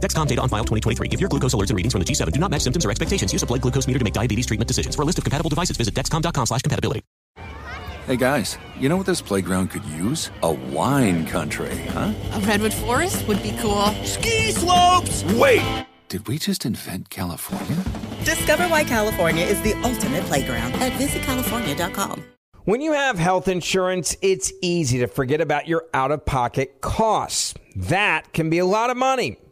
Dexcom data on file 2023. If your glucose alerts and readings from the G7 do not match symptoms or expectations, use a blood glucose meter to make diabetes treatment decisions. For a list of compatible devices, visit dexcom.com slash compatibility. Hey guys, you know what this playground could use? A wine country, huh? A redwood forest would be cool. Ski slopes! Wait! Did we just invent California? Discover why California is the ultimate playground at visitcalifornia.com. When you have health insurance, it's easy to forget about your out of pocket costs. That can be a lot of money.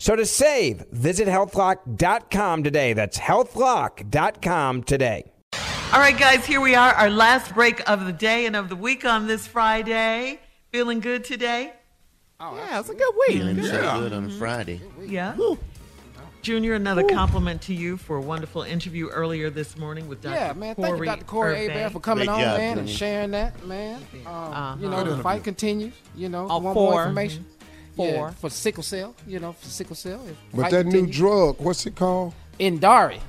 So to save, visit healthlock.com today. That's healthlock.com today. All right, guys, here we are, our last break of the day and of the week on this Friday. Feeling good today? Oh, yeah, it's a good week. Feeling so Yeah. good on a Friday. Yeah. Junior, another compliment to you for a wonderful interview earlier this morning with Dr. Yeah, man. Thank you, Corey Dr. Corey Irving. Abear, for coming Great on, job, man, and sharing that, man. Um, You know, Uh-huh. the fight continues. You know, Oh, want four. more information. Yeah, for sickle cell. You know, for sickle cell. But fight that new drug, what's it called? Endari.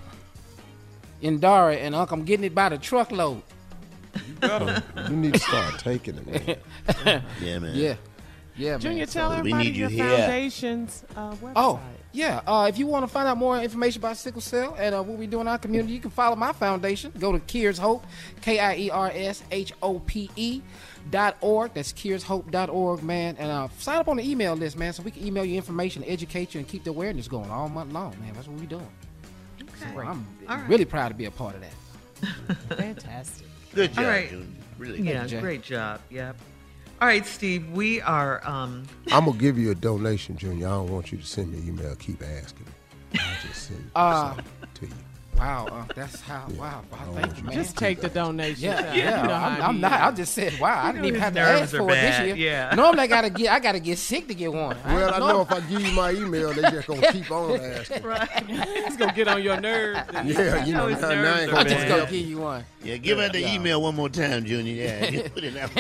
Endari, and Uncle, I'm getting it by the truckload. You need to start taking it. Man. Yeah, man. Yeah. Yeah, man. Junior, So- tell we everybody need you your here. foundation's uh, website. Oh, yeah. Uh, if you want to find out more information about sickle cell and uh, what we do in our community, you can follow my foundation. Go to Kiers Hope, K I E R S H O P E dot org. That's KiersHope.org, man. And uh, sign up on the email list, man, so we can email you information, educate you, and keep the awareness going all month long, man. That's what we're doing. So I'm All right. really proud to be a part of that. Fantastic. Good job, All right. Junior. Really Yeah, you, Jay. great job. Yep. All right, Steve, we are um I'm gonna give you a donation, Junior. I don't want you to send me an email. Keep asking. me. I'll just send Uh, something to you. Wow, uh, that's how. Wow, wow, thank you, man. Just take the donation. Yeah, child. yeah. You know I'm, he I'm not. I just said, wow. I didn't even have to ask for it this year. yeah. Normally, I gotta get. I gotta get sick to get one. Well, I know if I give you my email, they just gonna keep on asking. Right. He's gonna get on your nerves. Yeah, you know, his now, now I nerves ain't are I'm gonna just gonna give you. you one. Yeah, give her the Yeah. email one more time, Junior. Yeah, put it out.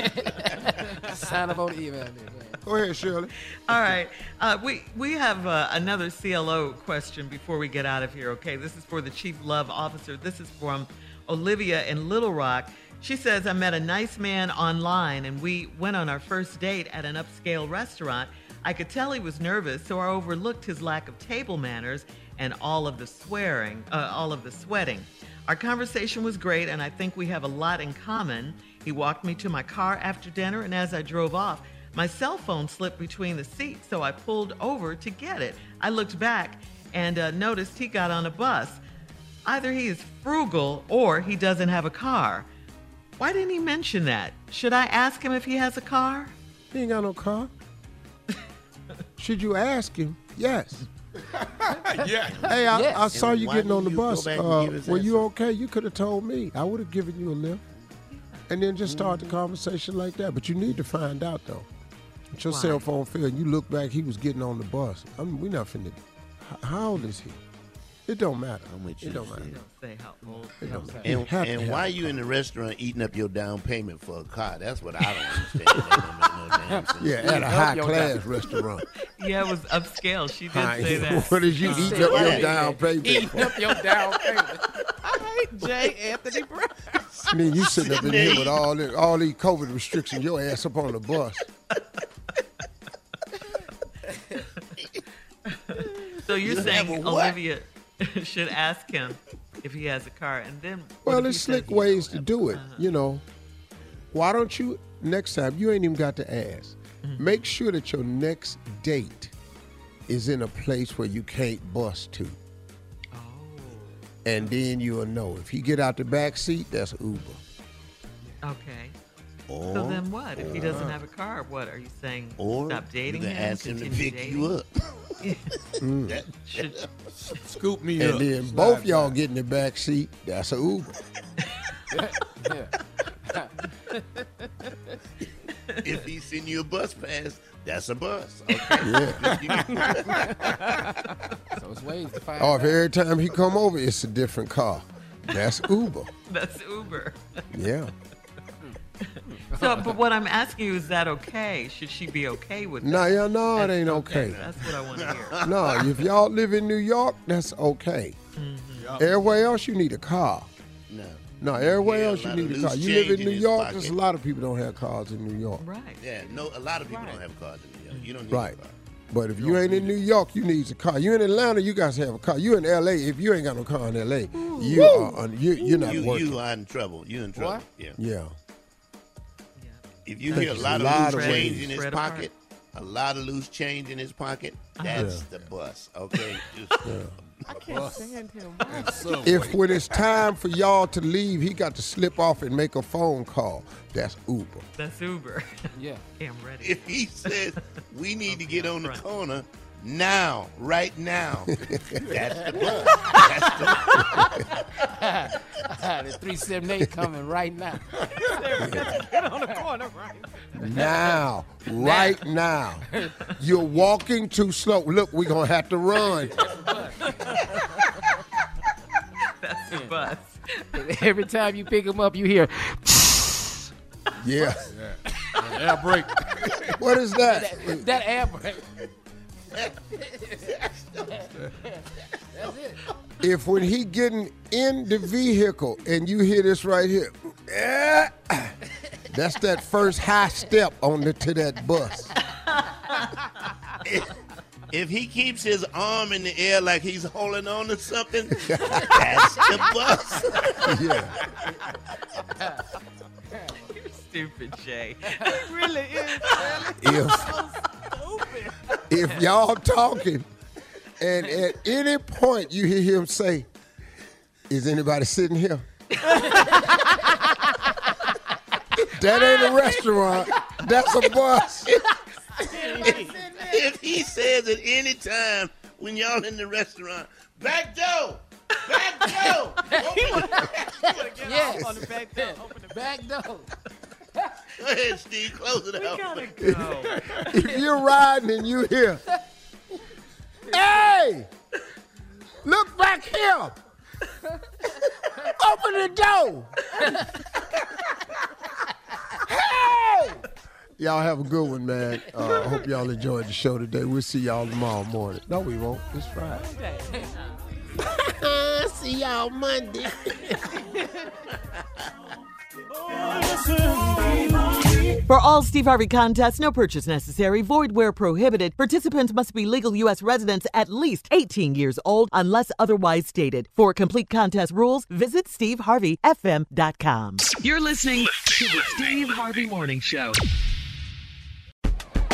Sign up on the email. then, man. Go ahead, Shirley. All right. Uh, we we have uh, another CLO question before we get out of here. Okay, this is for the chief love officer. This is from Olivia in Little Rock. She says, "I met a nice man online, and we went on our first date at an upscale restaurant. I could tell he was nervous, so I overlooked his lack of table manners and all of the swearing, uh, all of the sweating. Our conversation was great, and I think we have a lot in common. He walked me to my car after dinner, and as I drove off, my cell phone slipped between the seats, so I pulled over to get it. I looked back and uh, noticed he got on a bus. Either he is frugal or he doesn't have a car. Why didn't he mention that? Should I ask him if he has a car? He ain't got no car. Should you ask him? Yes. yeah. Hey, I, Yes. I saw And you getting on the you bus. Uh, give his were you okay? You could have told me. I would have given you a lift. And then just start the conversation like that. But you need to find out though. If your Why? cell phone failed, and you look back, he was getting on the bus. I mean, we not finna. How old is he? It don't matter. It don't matter. Say how old. It don't matter. And, You have to and why a you in the restaurant eating up your down payment for a car? That's what I don't understand. Don't no. Yeah, at a high class restaurant. Yeah, it was upscale. She did High- say that. What is you eating up your down payment? Eating up your down payment. I hate J. Anthony Brown. I mean, you sitting up in here with all the, all these COVID restrictions, your ass up on the bus. So you're You saying have what? Olivia should ask him if he has a car, and then Well, there's slick ways to do it. uh-huh. You know, why don't you next time? You ain't even got to ask. Mm-hmm. Make sure that your next date is in a place where you can't bust to, and then you'll know if he get out the back seat, that's Uber. okay. Or, So then what? If he doesn't have a car, what are you saying? or Stop dating you can him. ask him to pick dating? you up. Mm. Should, Scoop me And up. And then both y'all get in the back seat, that's a Uber. Yeah. If he send you a bus pass, that's a bus. Okay. So it's ways to find Oh, if out. every time he come over, it's a different car, that's Uber. that's Uber. Yeah. So, but what I'm asking you is that okay? Should she be okay with No, that? yeah, no, it That's ain't okay. That's what I want to hear. No, if y'all live in New York, that's okay. Mm-hmm. Everywhere else, you need a car. no. No, everywhere Yeah, else you need a car. You live in in New York, pocket. there's a lot of people don't have cars in New York. Right. Yeah, no. A lot of people Right. don't have cars in New York. You don't need Right. a car. But if you ain't in New York, you need a car. You in Atlanta, you guys have a car. You in LA, if you ain't got no car in LA, you are un- you you're not You, working. you are in trouble. You in trouble. What? Yeah. yeah. If you Take hear a a lot of loose change in his Spread apart. pocket, a lot of loose change in his pocket, Uh-huh. that's the bus. Okay. Just, I can't stand him. If when it's time for y'all to leave, he got to slip off and make a phone call. That's Uber. That's Uber. Yeah. Okay, I'm ready. If he says we need to get on the corner now, right now, that's the bus. the 378 coming right now. Get on the corner, right? Now, right now. You're walking too slow. Look, we're gonna have to run. That's bus. Every time you pick him up, you hear. Yeah. Air brake. What is that? That air brake. That's it. If when he getting in the vehicle and you hear this right here, that's that first high step on the to that bus. If he keeps his arm in the air like he's holding on to something, that's the bus. Yeah. You're stupid, Jay. He really is. If if y'all talking and at any point you hear him say, Is anybody sitting here? that ain't a restaurant. That's a bus. If he says at any time when y'all in the restaurant, back door, back door, Yes. the back door, open the Back door. go ahead, Steve, close it out. Gotta go. If you're riding and you hear, Hey! Look back here! Open the door! hey! Y'all have a good one, man. Uh, I hope y'all enjoyed the show today. We'll see y'all tomorrow morning. No, we won't. It's Friday. see y'all Monday. For all Steve Harvey contests, no purchase necessary, void where prohibited. Participants must be legal U.S. residents at least 18 years old unless otherwise stated. For complete contest rules, visit SteveHarveyFM.com. You're listening to the Steve Harvey Morning Show.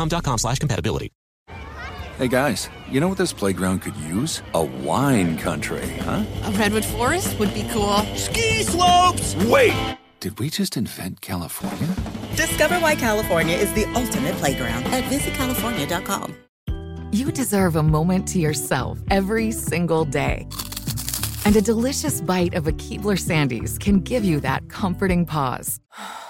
dexcom.com slash compatibility. Hey guys, you know what this playground could use? A wine country, huh? A redwood forest would be cool. Ski slopes! Wait! Did we just invent California? Discover why California is the ultimate playground at visitcalifornia.com. You deserve a moment to yourself every single day. And a delicious bite of a Keebler Sandies can give you that comforting pause.